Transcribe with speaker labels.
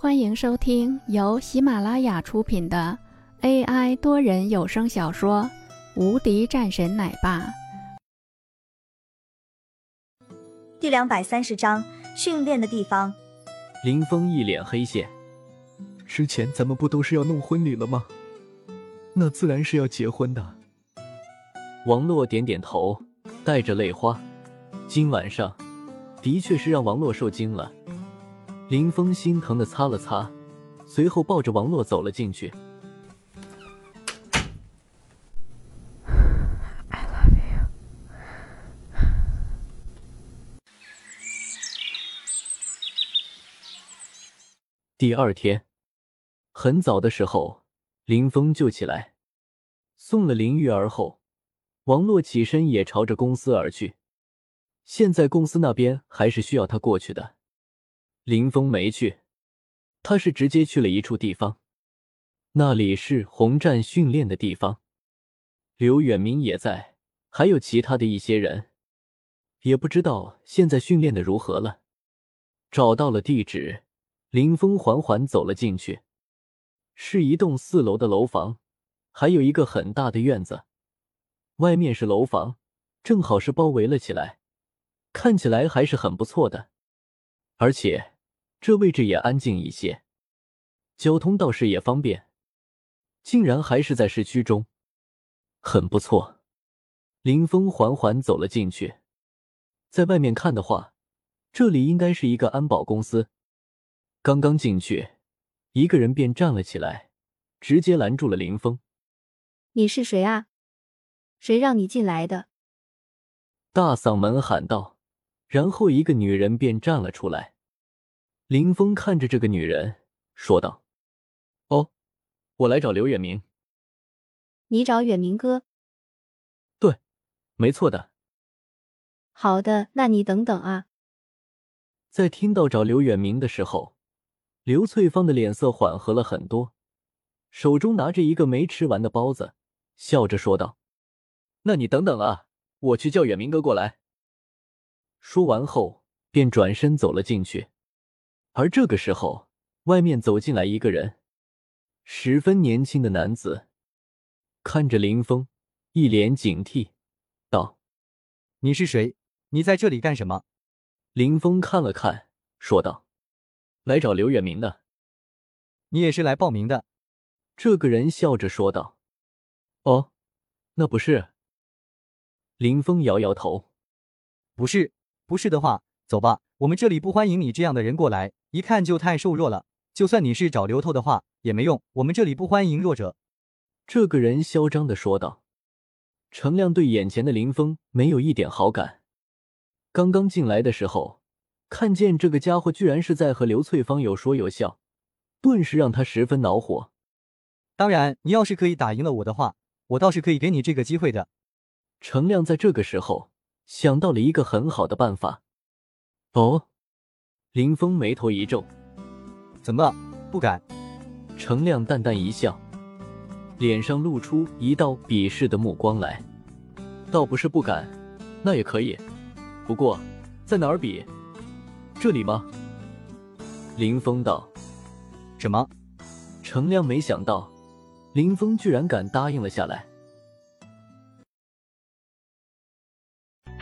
Speaker 1: 欢迎收听由喜马拉雅出品的 AI 多人有声小说《无敌战神奶爸》
Speaker 2: 第两百三十章训练的地方。
Speaker 3: 林峰一脸黑线，
Speaker 4: 之前咱们不都是要弄婚礼了吗？那自然是要结婚的。
Speaker 3: 王洛点点头，带着泪花。今晚上的确是让王洛受惊了。林峰心疼的擦了擦，随后抱着王洛走了进去。
Speaker 1: I love you。
Speaker 3: 第二天很早的时候，林峰就起来，送了林玉儿后，王洛起身也朝着公司而去。现在公司那边还是需要他过去的。林峰没去，他是直接去了一处地方，那里是红战训练的地方。刘远明也在，还有其他的一些人，也不知道现在训练的如何了。找到了地址，林峰缓缓走了进去，是一栋四楼的楼房，还有一个很大的院子，外面是楼房，正好是包围了起来，看起来还是很不错的，而且。这位置也安静一些，交通倒是也方便，竟然还是在市区中，很不错。林峰缓缓走了进去，在外面看的话，这里应该是一个安保公司。刚刚进去，一个人便站了起来，直接拦住了林峰：“
Speaker 5: 你是谁啊？谁让你进来的？”
Speaker 3: 大嗓门喊道，然后一个女人便站了出来。林峰看着这个女人，说道：“哦，我来找刘远明。
Speaker 5: 你找远明哥？
Speaker 3: 对，没错的。
Speaker 5: 好的，那你等等啊。”
Speaker 3: 在听到找刘远明的时候，刘翠芳的脸色缓和了很多，手中拿着一个没吃完的包子，笑着说道：“那你等等啊，我去叫远明哥过来。”说完后，便转身走了进去。而这个时候，外面走进来一个人，十分年轻的男子，看着林峰，一脸警惕，道：“
Speaker 6: 你是谁？你在这里干什么？”
Speaker 3: 林峰看了看，说道：“来找刘远明的。”
Speaker 6: 你也是来报名的？
Speaker 3: 这个人笑着说道：“哦，那不是。”林峰摇摇头：“
Speaker 6: 不是，不是的话，走吧。”我们这里不欢迎你这样的人过来，一看就太瘦弱了。就算你是找刘透的话也没用，我们这里不欢迎弱者。”
Speaker 3: 这个人嚣张的说道。程亮对眼前的林峰没有一点好感。刚刚进来的时候，看见这个家伙居然是在和刘翠芳有说有笑，顿时让他十分恼火。
Speaker 6: 当然，你要是可以打赢了我的话，我倒是可以给你这个机会的。
Speaker 3: 程亮在这个时候想到了一个很好的办法。哦，林峰眉头一皱，
Speaker 6: 怎么不敢？
Speaker 3: 程亮淡淡一笑，脸上露出一道鄙视的目光来。倒不是不敢，那也可以。不过在哪儿比？这里吗？林峰道。
Speaker 6: 什么？
Speaker 3: 程亮没想到，林峰居然敢答应了下来。